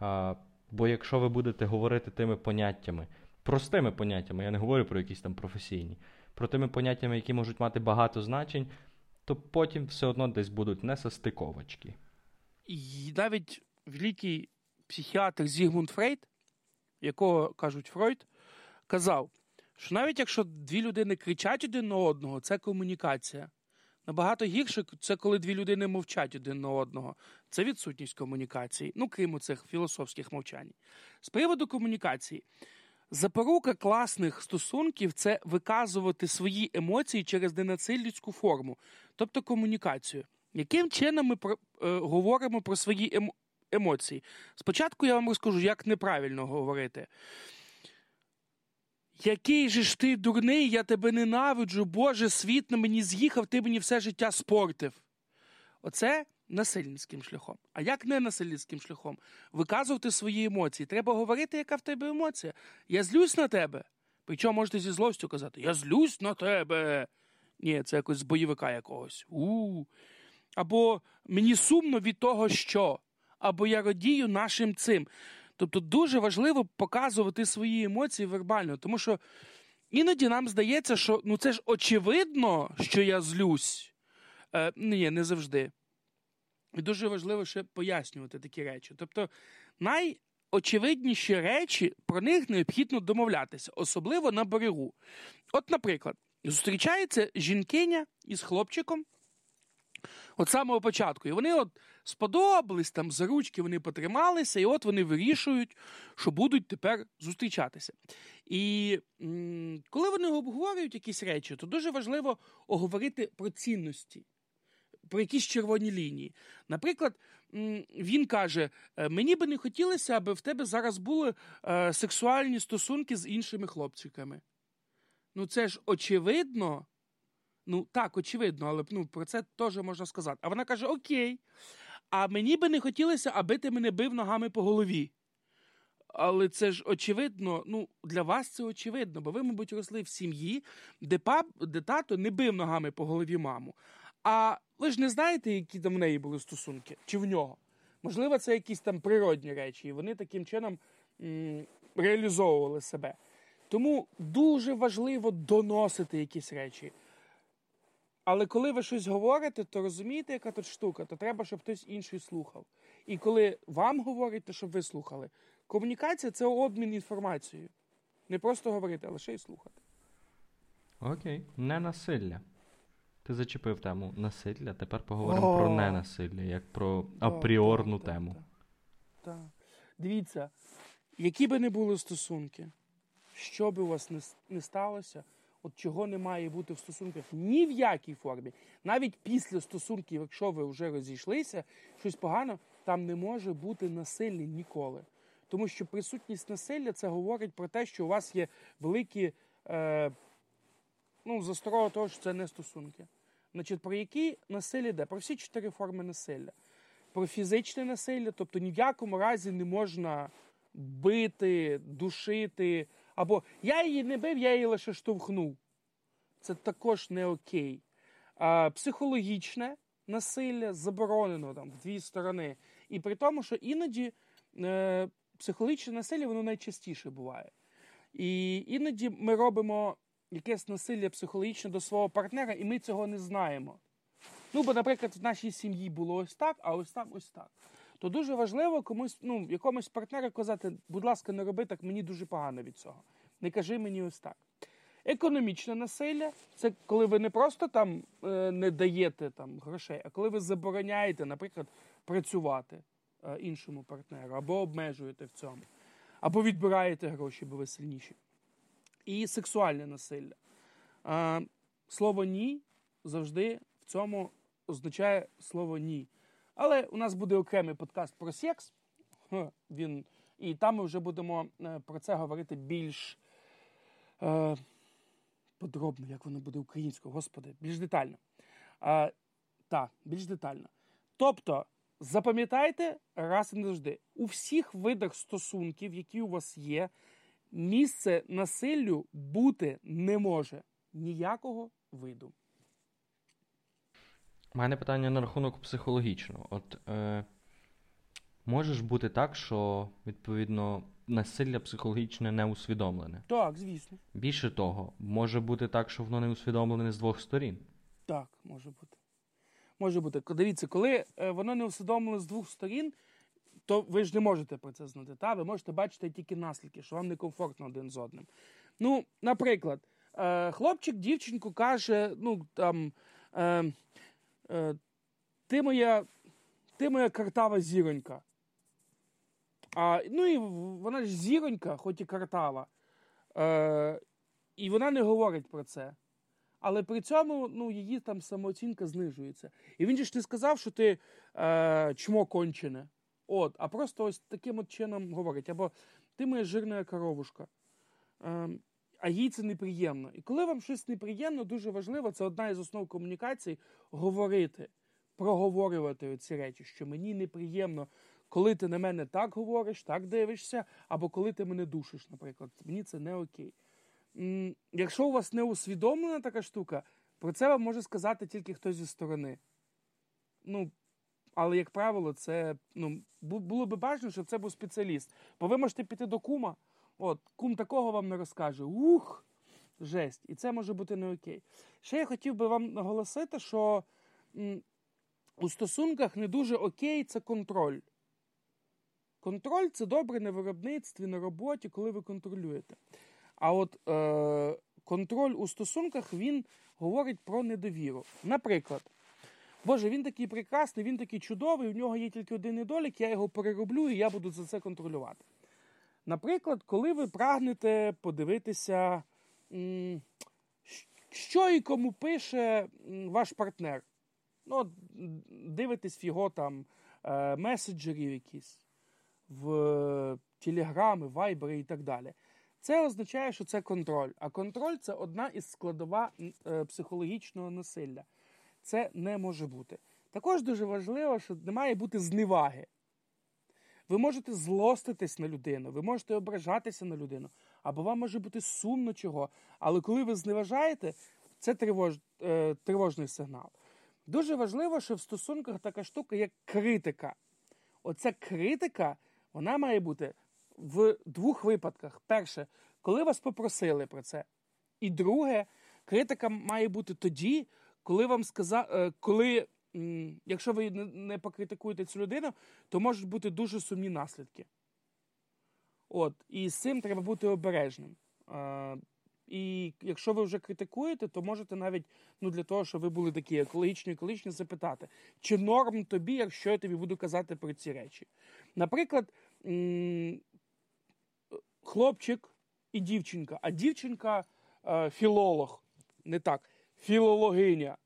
а, бо якщо ви будете говорити тими поняттями, простими поняттями, я не говорю про якісь там професійні, про тими поняттями, які можуть мати багато значень, то потім все одно десь будуть несостиковочки. І навіть великий психіатр Зігмунд Фрейд якого кажуть Фройд, казав, що навіть якщо дві людини кричать один на одного, це комунікація. Набагато гірше це коли дві людини мовчать один на одного. Це відсутність комунікації, ну крім цих філософських мовчань. З приводу комунікації, запорука класних стосунків це виказувати свої емоції через ненасильницьку форму, тобто комунікацію. Яким чином ми про, е, говоримо про свої емо, емоцій. Спочатку я вам розкажу, як неправильно говорити. Який же ж ти дурний, я тебе ненавиджу, Боже, світ на мені з'їхав, ти мені все життя спортив. Оце насильницьким шляхом. А як не насильницьким шляхом? Виказувати свої емоції. Треба говорити, яка в тебе емоція. Я злюсь на тебе. Причому можете зі злостю казати: Я злюсь на тебе. Ні, це якось з бойовика якогось. У-у-у. Або мені сумно від того, що, або я радію нашим цим. Тобто дуже важливо показувати свої емоції вербально, тому що іноді нам здається, що ну це ж очевидно, що я злюсь. Е, Ні, не завжди. І дуже важливо ще пояснювати такі речі. Тобто, найочевидніші речі про них необхідно домовлятися, особливо на берегу. От, наприклад, зустрічається жінкиня із хлопчиком. От самого початку. І вони от сподобались, там за ручки вони потрималися, і от вони вирішують, що будуть тепер зустрічатися. І м- коли вони обговорюють якісь речі, то дуже важливо оговорити про цінності, про якісь червоні лінії. Наприклад, він каже: «Е, мені би не хотілося, аби в тебе зараз були е, сексуальні стосунки з іншими хлопчиками. Ну, це ж очевидно. Ну, так, очевидно, але ну, про це теж можна сказати. А вона каже: Окей, а мені би не хотілося, аби ти мене бив ногами по голові. Але це ж очевидно, ну, для вас це очевидно, бо ви, мабуть, росли в сім'ї, де пап, де тато не бив ногами по голові маму. А ви ж не знаєте, які там в неї були стосунки, чи в нього. Можливо, це якісь там природні речі, і вони таким чином м- реалізовували себе. Тому дуже важливо доносити якісь речі. Але коли ви щось говорите, то розумієте, яка тут штука, то треба, щоб хтось інший слухав. І коли вам говорять, то щоб ви слухали. Комунікація це обмін інформацією. Не просто говорити, а лише й слухати. Окей. Ненасилля. Ти зачепив тему насилля. Тепер поговоримо О! про ненасилля, як про апріорну тему. Так. Дивіться, які би не були стосунки, що би у вас не, не сталося, от чого не має бути в стосунках ні в якій формі, навіть після стосунків, якщо ви вже розійшлися, щось погано, там не може бути насилля ніколи. Тому що присутність насилля це говорить про те, що у вас є великі е, ну, засторога того, що це не стосунки. Значить, про які насилля йде? Про всі чотири форми насилля. Про фізичне насилля, тобто ні в якому разі не можна бити, душити. Або я її не бив, я її лише штовхнув. Це також не окей. А, психологічне насилля заборонено там в дві сторони. І при тому, що іноді е, психологічне насилля воно найчастіше буває. І іноді ми робимо якесь насилля психологічне до свого партнера, і ми цього не знаємо. Ну, бо, наприклад, в нашій сім'ї було ось так, а ось там ось так. То дуже важливо комусь, ну, якомусь партнеру казати, будь ласка, не роби так, мені дуже погано від цього. Не кажи мені ось так. Економічне насилля це коли ви не просто там е, не даєте там грошей, а коли ви забороняєте, наприклад, працювати е, іншому партнеру, або обмежуєте в цьому, або відбираєте гроші, бо ви сильніші. І сексуальне насилля. Слово ні завжди в цьому означає слово ні. Але у нас буде окремий подкаст про секс. Він, і там ми вже будемо е, про це говорити більш е, подробно, як воно буде українською, господи, більш детально. Е, так, більш детально. Тобто, запам'ятайте раз і назавжди, у всіх видах стосунків, які у вас є, місце насиллю бути не може ніякого виду. У мене питання на рахунок психологічного. От е, може ж бути так, що відповідно насилля психологічне не усвідомлене. Так, звісно. Більше того, може бути так, що воно не усвідомлене з двох сторін. Так, може бути. Може бути. Дивіться, коли е, воно не усвідомлено з двох сторін, то ви ж не можете про це знати. Та? Ви можете бачити тільки наслідки, що вам некомфортно один з одним. Ну, наприклад, е, хлопчик дівчинку каже: ну там. Е, е, ти моя, ти моя картава зіронька. А, ну і вона ж зіронька, хоч і картава. Е, і вона не говорить про це. Але при цьому ну, її там самооцінка знижується. І він же ж не сказав, що ти е, чмо кончене. От, а просто ось таким от чином говорить. Або ти моя жирна коровушка. Е, а їй це неприємно. І коли вам щось неприємно, дуже важливо, це одна із основ комунікації говорити, проговорювати ці речі, що мені неприємно, коли ти на мене так говориш, так дивишся, або коли ти мене душиш, наприклад. Мені це не окей. якщо у вас не усвідомлена така штука, про це вам може сказати тільки хтось зі сторони. Ну, але, як правило, це ну, було б бажано, щоб це був спеціаліст. Бо ви можете піти до кума, от, кум такого вам не розкаже. Ух! Жесть. І це може бути не окей. Ще я хотів би вам наголосити, що м, у стосунках не дуже окей це контроль. Контроль це добре на виробництві, на роботі, коли ви контролюєте. А от е, контроль у стосунках він говорить про недовіру. Наприклад, Боже, він такий прекрасний, він такий чудовий, у нього є тільки один недолік, я його перероблю і я буду за це контролювати. Наприклад, коли ви прагнете подивитися, що і кому пише ваш партнер. Ну, Дивитесь в його там е, меседжерів якісь, в телеграми, вайбери і так далі. Це означає, що це контроль. А контроль це одна із складова е, психологічного насилля. Це не може бути. Також дуже важливо, що не має бути зневаги. Ви можете злоститись на людину, ви можете ображатися на людину, або вам може бути сумно чого. Але коли ви зневажаєте, це тривож, е, тривожний сигнал. Дуже важливо, що в стосунках така штука, як критика. Оця критика, вона має бути в двох випадках. Перше, коли вас попросили про це. І друге, критика має бути тоді, коли вам сказа... Е, коли, якщо ви не покритикуєте цю людину, то можуть бути дуже сумні наслідки. От, І з цим треба бути обережним. І якщо ви вже критикуєте, то можете навіть ну, для того, щоб ви були такі екологічні, екологічні, запитати, чи норм тобі, якщо я тобі буду казати про ці речі. Наприклад, хлопчик і дівчинка, а дівчинка е, філолог, не так, філологиня.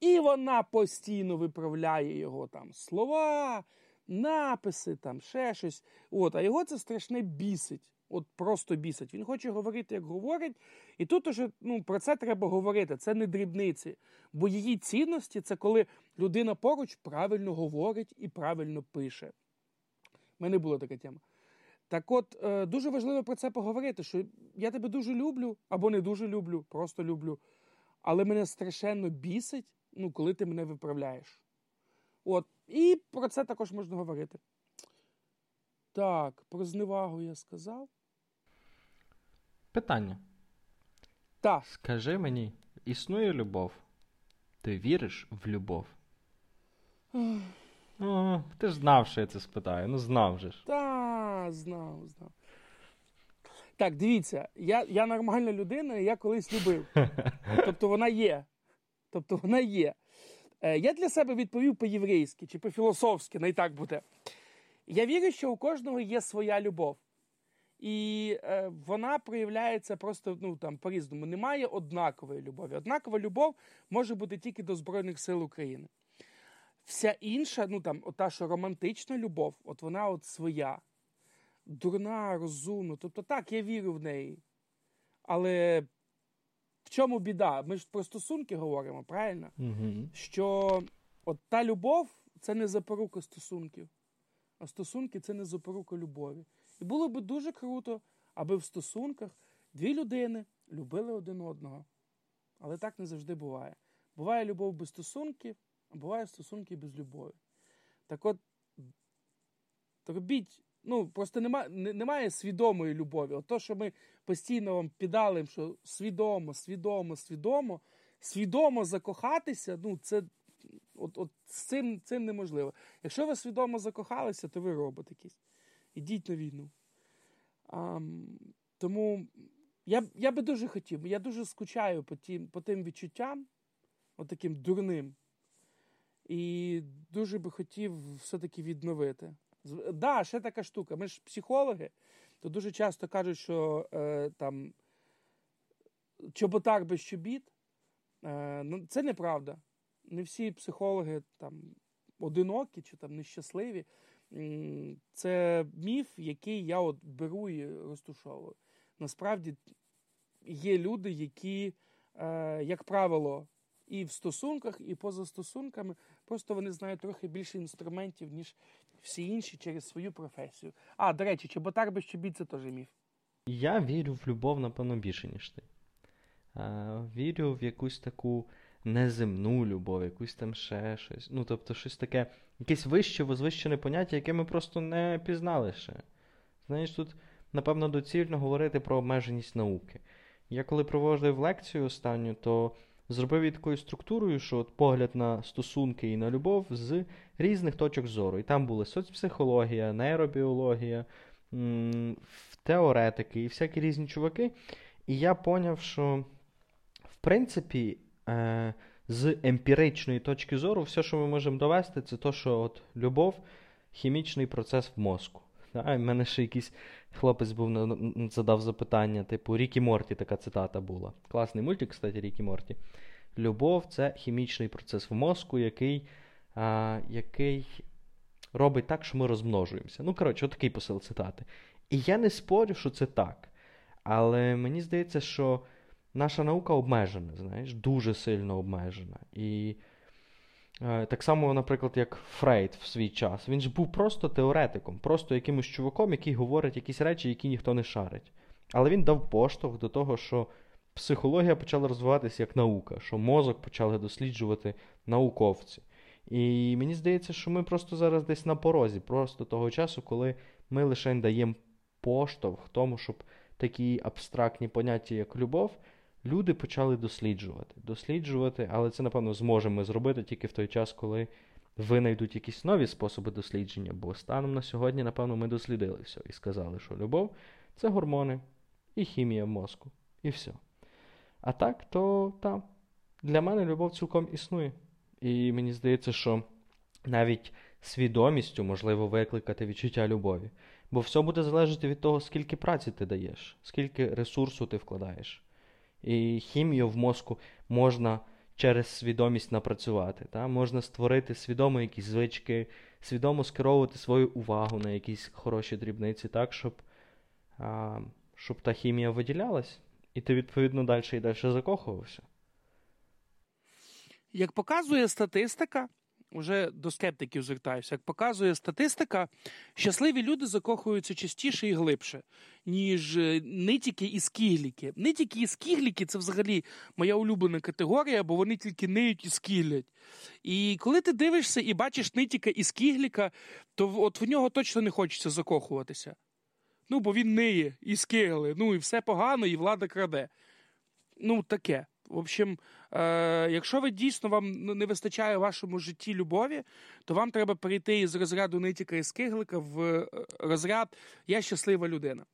І вона постійно виправляє його там слова, написи, там ще щось. От, А його це страшне бісить. От просто бісить. Він хоче говорити, як говорить. І тут уже ну, про це треба говорити. Це не дрібниці. Бо її цінності це коли людина поруч правильно говорить і правильно пише. У мене була така тема. Так от, е, дуже важливо про це поговорити, що я тебе дуже люблю, або не дуже люблю, просто люблю. Але мене страшенно бісить, ну, коли ти мене виправляєш. От, І про це також можна говорити. Так, про зневагу я сказав. Питання. Так. Скажи мені, існує любов? Ти віриш в любов? О, Ти ж знав, що я це спитаю. Ну, знав же ж. Так, знав, знав. Так, дивіться, я я нормальна людина, я колись любив. Тобто вона є. Тобто вона є. Е, Я для себе відповів по-єврейськи чи по-філософськи, не так буде. Я вірю, що у кожного є своя любов. І е, вона проявляється просто ну, там, по-різному. Немає однакової любові. Однакова любов може бути тільки до Збройних сил України. Вся інша, ну там, ота, що романтична любов, от вона от своя, дурна, розумна. Тобто так, я вірю в неї. Але в чому біда? Ми ж про стосунки говоримо, правильно? Угу. Що от та любов це не запорука стосунків, а стосунки це не запорука любові. І було би дуже круто, аби в стосунках дві людини любили один одного. Але так не завжди буває. Буває любов без стосунків, а буває стосунки без любові. Так от, робіть, ну, просто немає немає свідомої любові. От то, що ми постійно вам підали, що свідомо, свідомо, свідомо, свідомо закохатися, ну, це от, от з цим цим неможливо. Якщо ви свідомо закохалися, то ви робот якийсь. Ідіть на війну. А, Тому я я би дуже хотів, я дуже скучаю по тим, по тим відчуттям, от дурним. І дуже би хотів все-таки відновити. Да, ще така штука. Ми ж психологи, то дуже часто кажуть, що е, там чоботар без чобіт. Е, ну, Це неправда. Не всі психологи там одинокі чи там нещасливі. Це міф, який я от беру і розтушовую. Насправді є люди, які, е, як правило, і в стосунках, і поза стосунками, просто вони знають трохи більше інструментів, ніж всі інші через свою професію. А, до речі, чоботар без чобіт це теж міф. Я вірю в любов, напевно, більше, ніж ти. Вірю в якусь таку неземну любов, якусь там ще щось. Ну, тобто, щось таке, якесь вище, возвищене поняття, яке ми просто не пізнали ще. Знаєш, тут, напевно, доцільно говорити про обмеженість науки. Я коли проводив лекцію останню, то зробив її такою структурою, що от погляд на стосунки і на любов з різних точок зору. І там були соцпсихологія, нейробіологія, теоретики і всякі різні чуваки. І я поняв, що в принципі. Е, з емпіричної точки зору, все, що ми можемо довести, це то, що от любов хімічний процес в мозку. Да? У мене ще якийсь хлопець був задав запитання, типу Рікі Морті, така цитата була. Класний мультик, кстати, Рікі Морті. Любов це хімічний процес в мозку, який а, який робить так, що ми розмножуємося. Ну, коротше, отакий посил цитати. І я не спорю, що це так. Але мені здається, що наша наука обмежена, знаєш, дуже сильно обмежена. І так само, наприклад, як Фрейд в свій час. Він ж був просто теоретиком, просто якимось чуваком, який говорить якісь речі, які ніхто не шарить. Але він дав поштовх до того, що психологія почала розвиватися як наука, що мозок почали досліджувати науковці. І мені здається, що ми просто зараз десь на порозі, просто того часу, коли ми лише даємо поштовх тому, щоб такі абстрактні поняття, як любов, люди почали досліджувати. Досліджувати, але це, напевно, зможемо зробити тільки в той час, коли винайдуть якісь нові способи дослідження. Бо станом на сьогодні, напевно, ми дослідили все і сказали, що любов це гормони і хімія мозку, і все. А так, то так, для мене любов цілком існує. І мені здається, що навіть свідомістю можливо викликати відчуття любові. Бо все буде залежати від того, скільки праці ти даєш, скільки ресурсу ти вкладаєш. І хімію в мозку можна через свідомість напрацювати. Та? Можна створити свідомо якісь звички, свідомо скеровувати свою увагу на якісь хороші дрібниці, так, щоб а, щоб та хімія виділялась, і ти, відповідно, далі і далі закохувався. Як показує статистика, вже до скептиків звертаюся. Як показує статистика, щасливі люди закохуються частіше і глибше, ніж е, нитіки і скігліки. Нитіки і скігліки це взагалі моя улюблена категорія, бо вони тільки ниють і скіглять. І коли ти дивишся і бачиш нитіка і скігліка, то от в нього точно не хочеться закохуватися. Ну, бо він ниє і скигли, ну і все погано, і влада краде. Ну, таке. В общем, е, якщо ви дійсно вам не вистачає в вашому житті любові, то вам треба перейти із розряду нитіка і скиглика в е, розряд Я щаслива людина.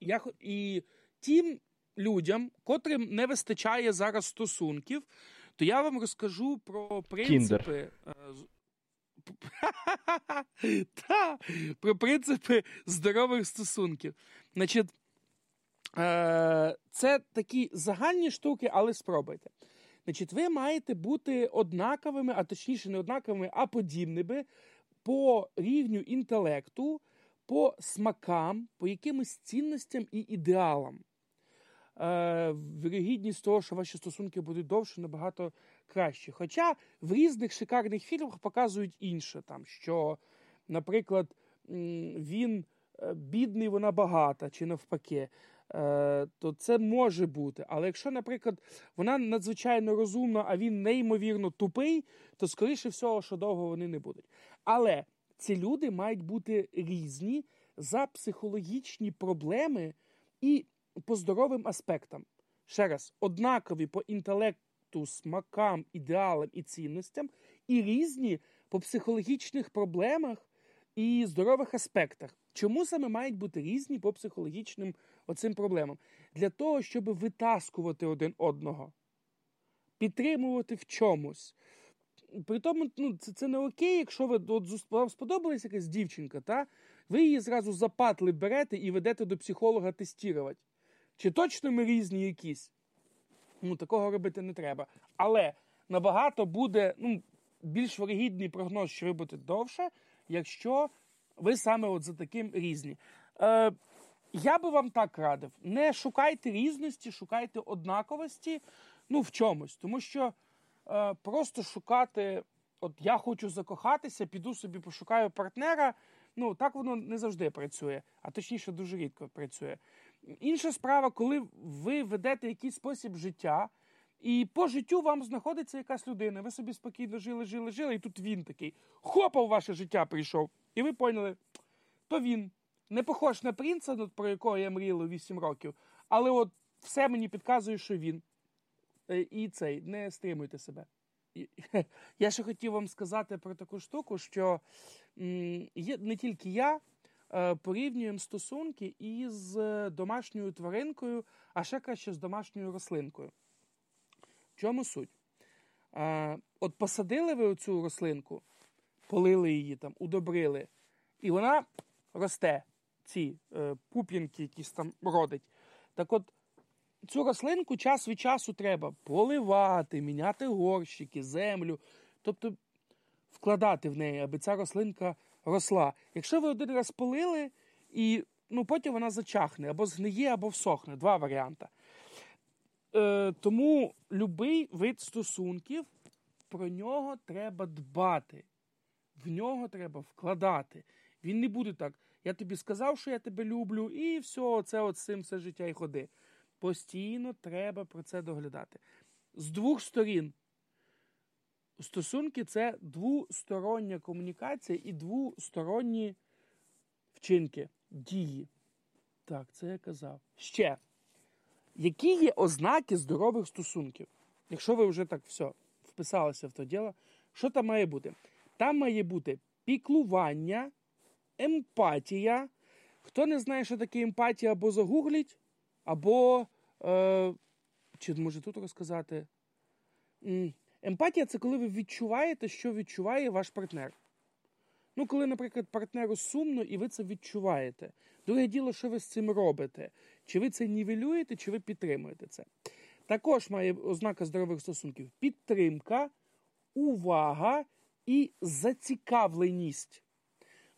Я, І тим людям, котрим не вистачає зараз стосунків, то я вам розкажу про принципи. Е, та, про принципи здорових стосунків. Значить, це такі загальні штуки, але спробуйте. Значить, ви маєте бути однаковими, а точніше, не однаковими, а подібними по рівню інтелекту, по смакам, по якимось цінностям і ідеалам. Е, вірогідність того, що ваші стосунки будуть довше, набагато краще. Хоча в різних шикарних фільмах показують інше, там, що, наприклад, він е, бідний, вона багата, чи навпаки. Е, то це може бути. Але якщо, наприклад, вона надзвичайно розумна, а він неймовірно тупий, то скоріше всього, що довго вони не будуть. Але ці люди мають бути різні за психологічні проблеми і по здоровим аспектам. Ще раз, однакові по інтелекту, смакам, ідеалам і цінностям, і різні по психологічних проблемах і здорових аспектах. Чому саме мають бути різні по психологічним оцим проблемам? Для того, щоб витаскувати один одного, підтримувати в чомусь. При тому, ну, це це не окей, якщо ви от, вам сподобалась якась дівчинка, та? ви її зразу запатли берете і ведете до психолога тестувати. Чи точно ми різні якісь? Ну, Такого робити не треба. Але набагато буде ну, більш вирогідний прогноз, що ви будете довше, якщо ви саме от за таким різні. Е, Я би вам так радив: не шукайте різності, шукайте однаковості ну, в чомусь. Тому що е, просто шукати, от я хочу закохатися, піду собі пошукаю партнера. Ну, так воно не завжди працює, а точніше, дуже рідко працює. Інша справа, коли ви ведете якийсь спосіб життя, і по життю вам знаходиться якась людина. Ви собі спокійно жили, жили, жили, і тут він такий хопа в ваше життя прийшов. І ви поняли, то він не похож на принца, ну, про якого я мріяла 8 років, але от все мені підказує, що він. Е, і цей, не стримуйте себе. Я ще хотів вам сказати про таку штуку, що не тільки я е, порівнюємо стосунки із домашньою тваринкою, а ще краще з домашньою рослинкою. В чому суть? Е, от посадили ви оцю рослинку, полили її там, удобрили, і вона росте, ці е, пуп'янки якісь там родить. Так от цю рослинку час від часу треба поливати, міняти горщики, землю, тобто вкладати в неї, аби ця рослинка росла. Якщо ви один раз полили, і ну, потім вона зачахне, або згниє, або всохне. Два варіанти. Е, Тому будь-який вид стосунків, про нього треба дбати, в нього треба вкладати. Він не буде так. Я тобі сказав, що я тебе люблю, і все, це от цим все життя і ходи. Постійно треба про це доглядати. З двох сторін. Стосунки це двостороння комунікація і двосторонні вчинки, дії. Так, це я казав. Ще. Які є ознаки здорових стосунків? Якщо ви вже так все вписалися в то діло, що там має бути? Там має бути піклування, емпатія. Хто не знає, що таке емпатія, або загугліть, або, е, чи може тут розказати? Емпатія це коли ви відчуваєте, що відчуває ваш партнер. Ну, коли, наприклад, партнеру сумно, і ви це відчуваєте. Друге діло, що ви з цим робите? Чи ви це нівелюєте, чи ви підтримуєте це? Також має ознака здорових стосунків: підтримка, увага і зацікавленість.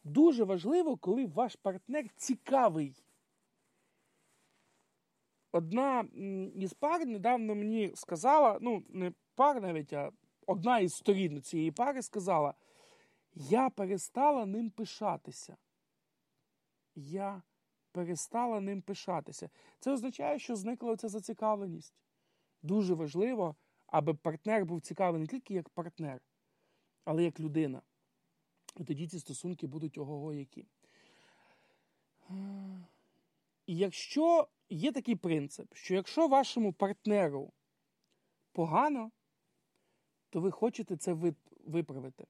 Дуже важливо, коли ваш партнер цікавий. Одна із пар недавно мені сказала, ну, не пар навіть, а одна із сторін цієї пари сказала: Я перестала ним пишатися. Я перестала ним пишатися. Це означає, що зникла ця зацікавленість. Дуже важливо, аби партнер був цікавий не тільки як партнер, але як людина. І тоді ці стосунки будуть ого-го які. І якщо є такий принцип, що якщо вашому партнеру погано, то ви хочете це виправити.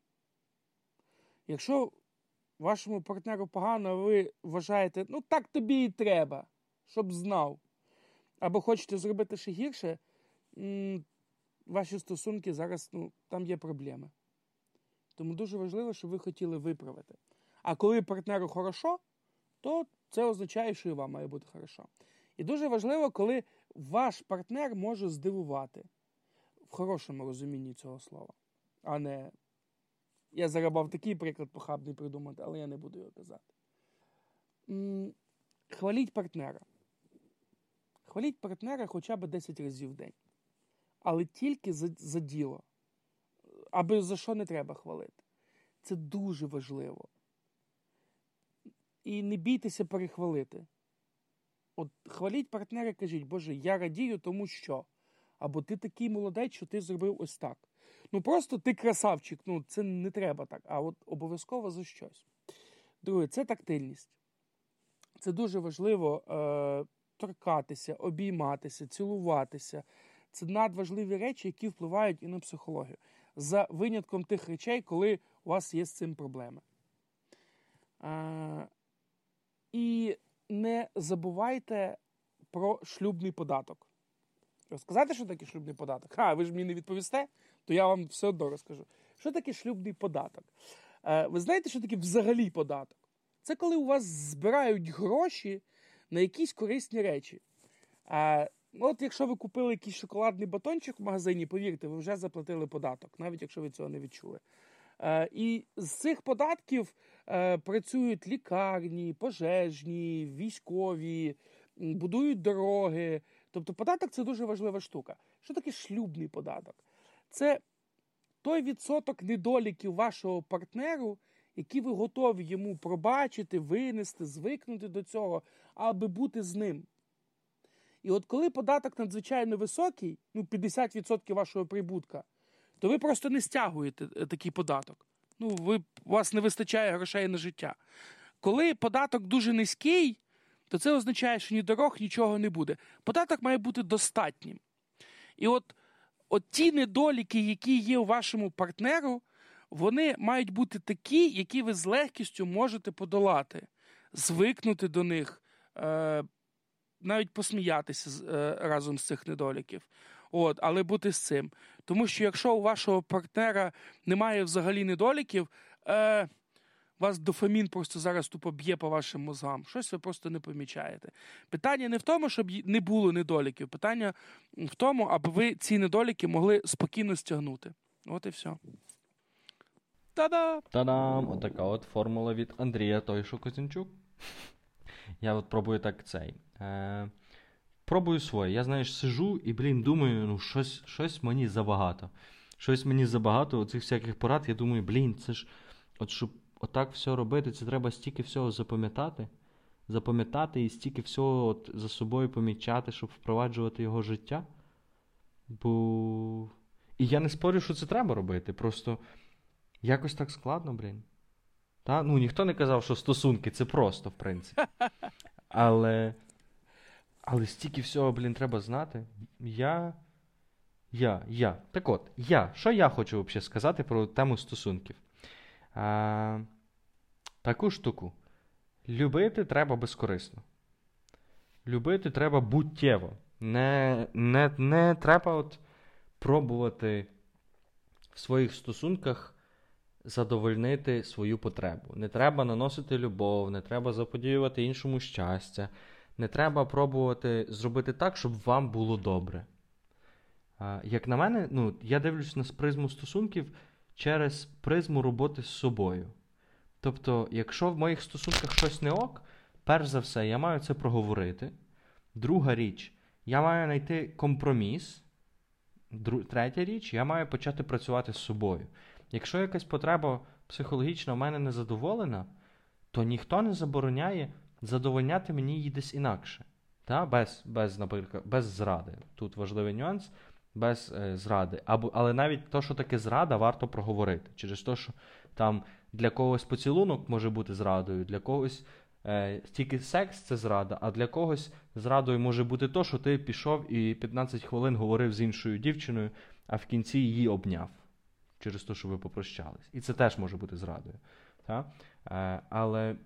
Якщо вашому партнеру погано, ви вважаєте, ну так тобі і треба, щоб знав, або хочете зробити ще гірше, ваші стосунки зараз ну, там є проблеми. Тому дуже важливо, щоб ви хотіли виправити. А коли партнеру хорошо, то це означає, що і вам має бути хорошо. І дуже важливо, коли ваш партнер може здивувати в хорошому розумінні цього слова, а не я зарабав такий приклад похабний придумати, але я не буду його казати. Хваліть партнера. Хваліть партнера хоча б 10 разів в день. Але тільки за, за діло. Аби за що не треба хвалити. Це дуже важливо. І не бійтеся перехвалити. От хваліть партнера, кажіть, Боже, я радію, тому що. Або ти такий молодець, що ти зробив ось так. Ну просто ти красавчик, ну це не треба так, а от обов'язково за щось. Друге, це тактильність. Це дуже важливо е, торкатися, обійматися, цілуватися. Це надважливі речі, які впливають і на психологію. За винятком тих речей, коли у вас є з цим проблеми. Е, і не забувайте про шлюбний податок. Розказати, що таке шлюбний податок? А, ви ж мені не відповісте, то я вам все одно розкажу. Що таке шлюбний податок? Е, ви знаєте, що таке взагалі податок? Це коли у вас збирають гроші на якісь корисні речі. Е, от якщо ви купили якийсь шоколадний батончик в магазині, повірте, ви вже заплатили податок, навіть якщо ви цього не відчули. Е, і з цих податків працюють лікарні, пожежні, військові, будують дороги. Тобто податок це дуже важлива штука. Що таке шлюбний податок? Це той відсоток недоліків вашого партнеру, які ви готові йому пробачити, винести, звикнути до цього, аби бути з ним. І от коли податок надзвичайно високий, ну 50% вашого прибутка, то ви просто не стягуєте е, такий податок. Ну, ви, у вас не вистачає грошей на життя. Коли податок дуже низький, то це означає, що ні дорог, нічого не буде. Податок має бути достатнім. І от, от ті недоліки, які є у вашому партнеру, вони мають бути такі, які ви з легкістю можете подолати, звикнути до них, е, навіть посміятися е, разом з цих недоліків. От, але бути з цим. Тому що якщо у вашого партнера немає взагалі недоліків, е, вас дофамін просто зараз тупо б'є по вашим мозгам. Щось ви просто не помічаєте. Питання не в тому, щоб не було недоліків. Питання в тому, аби ви ці недоліки могли спокійно стягнути. От і все. Та-да! Та-дам! Отака от формула від Андрія той, що Козінчук. Я от пробую так цей. Е, Пробую своє. Я, знаєш, сижу і, блін, думаю, ну, щось щось мені забагато. Щось мені забагато оцих всяких порад. Я думаю, блін, це ж, от щоб отак все робити, це треба стільки всього запам'ятати. Запам'ятати і стільки всього от за собою помічати, щоб впроваджувати його життя. Бо. І я не спорю, що це треба робити. Просто якось так складно, блін. Та? Ну, ніхто не казав, що стосунки це просто, в принципі. Але. Але стільки всього, блін, треба знати. Я. Я. Я. Так от, я. Що я хочу взагалі сказати про тему стосунків? А, Таку штуку. Любити треба безкорисно. Любити треба буттєво. Не не, не треба от пробувати в своїх стосунках задовольнити свою потребу. Не треба наносити любов, не треба заподіювати іншому щастя. Не треба пробувати зробити так, щоб вам було добре. Як на мене, ну, я дивлюсь на призму стосунків через призму роботи з собою. Тобто, якщо в моїх стосунках щось не ок, перш за все, я маю це проговорити. Друга річ, я маю знайти компроміс. Дру... Третя річ, я маю почати працювати з собою. Якщо якась потреба психологічна в мене не задоволена, то ніхто не забороняє задовольняти мені її десь інакше. Та? Без, без, наприклад, без зради. Тут важливий нюанс без е, зради. Або, Але навіть то, що таке зрада, варто проговорити. Через те, що там для когось поцілунок може бути зрадою, для когось е, тільки секс це зрада, а для когось зрадою може бути то, що ти пішов і 15 хвилин говорив з іншою дівчиною, а в кінці її обняв. Через те, що ви попрощались. І це теж може бути зрадою. Та? Е, але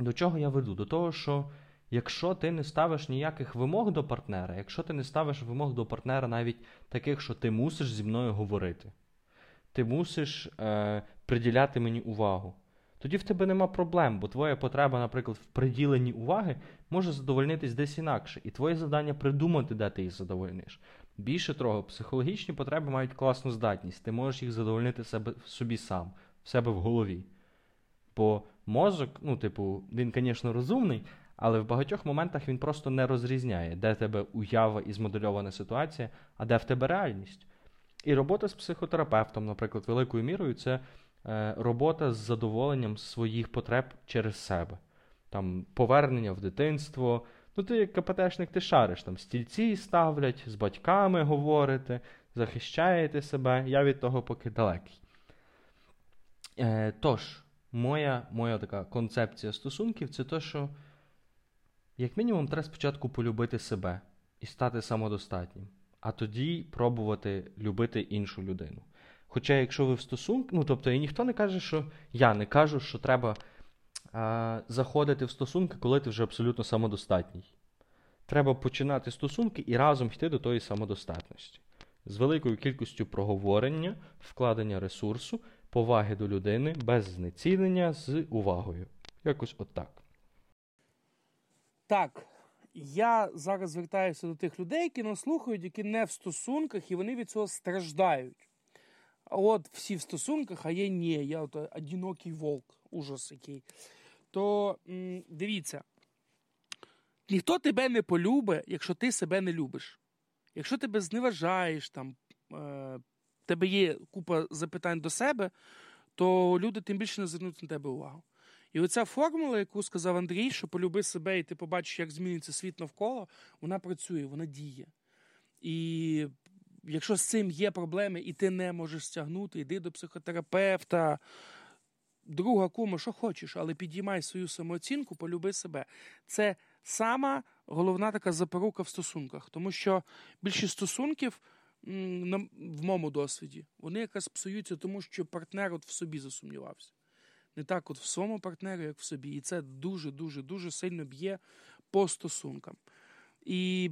до чого я веду? До того, що якщо ти не ставиш ніяких вимог до партнера, якщо ти не ставиш вимог до партнера навіть таких, що ти мусиш зі мною говорити, ти мусиш е, приділяти мені увагу, тоді в тебе нема проблем, бо твоя потреба, наприклад, в приділенні уваги може задовольнитись десь інакше, і твоє завдання придумати, де ти їх задовольниш. Більше того, психологічні потреби мають класну здатність, ти можеш їх задовольнити себе, собі сам, в себе в голові. Бо мозок, ну, типу, він, звісно, розумний, але в багатьох моментах він просто не розрізняє, де тебе уява і змодельована ситуація, а де в тебе реальність. І робота з психотерапевтом, наприклад, великою мірою, це е, робота з задоволенням своїх потреб через себе. Там Повернення в дитинство. Ну, ти як КПТшник, ти шариш, там стільці ставлять, з батьками говорите, захищаєте себе. Я від того поки далекий. Е, Тож, моя моя така концепція стосунків це те, що як мінімум, треба спочатку полюбити себе і стати самодостатнім, а тоді пробувати любити іншу людину. Хоча, якщо ви в стосунку, ну тобто, і ніхто не каже, що я не кажу, що треба а, заходити в стосунки, коли ти вже абсолютно самодостатній. Треба починати стосунки і разом йти до тої самодостатності. З великою кількістю проговорення, вкладення ресурсу, поваги до людини, без знецінення, з увагою. Якось отак. Так, я зараз звертаюся до тих людей, які нас слухають, які не в стосунках, і вони від цього страждають. А от всі в стосунках, а я ні, я от одинокий волк, ужас який. То м, дивіться, ніхто тебе не полюбить, якщо ти себе не любиш. Якщо тебе зневажаєш, там, е, тебе є купа запитань до себе, то люди тим більше не звернуть на тебе увагу. І оця формула, яку сказав Андрій, що полюби себе, і ти побачиш, як зміниться світ навколо, вона працює, вона діє. І якщо з цим є проблеми, і ти не можеш стягнути, йди до психотерапевта, друга кума, що хочеш, але підіймай свою самооцінку, полюби себе. Це сама головна така запорука в стосунках, тому що більшість стосунків. В моєму досвіді вони якраз псуються, тому що партнер от в собі засумнівався. Не так, от в своєму партнері, як в собі. І це дуже-дуже дуже сильно б'є по стосункам. І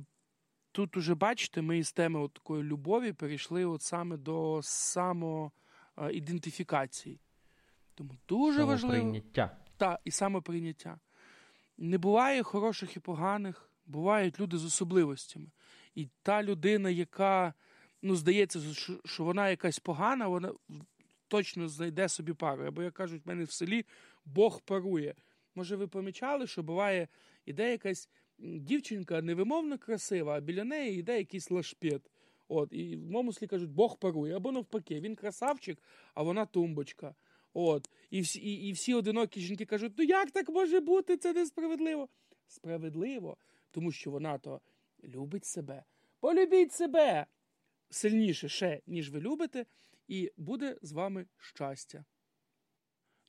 тут уже бачите, ми із теми от такої любові перейшли от саме до самоідентифікації. Тому дуже важливо. Так, і самоприйняття. Не буває хороших і поганих, бувають люди з особливостями. І та людина, яка ну, здається, що вона якась погана, вона точно знайде собі пару. Або, як кажуть, в мене в селі Бог парує. Може, ви помічали, що буває іде якась дівчинка невимовно красива, а біля неї йде якийсь лашпет. От, І в моєму селі кажуть, Бог парує. Або навпаки, він красавчик, а вона тумбочка. От. І всі і, і всі одинокі жінки кажуть, ну як так може бути? Це несправедливо. Справедливо, тому що вона то любить себе. Полюбіть себе сильніше ще, ніж ви любите, і буде з вами щастя.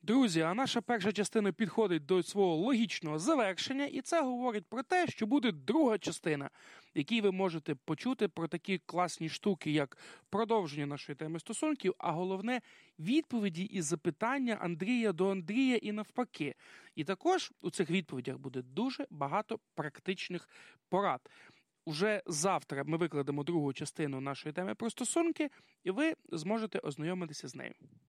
Друзі, а наша перша частина підходить до свого логічного завершення, і це говорить про те, що буде друга частина, в якій ви можете почути про такі класні штуки, як продовження нашої теми стосунків, а головне відповіді і запитання Андрія до Андрія і навпаки. І також у цих відповідях буде дуже багато практичних порад. Уже завтра ми викладемо другу частину нашої теми про стосунки, і ви зможете ознайомитися з нею.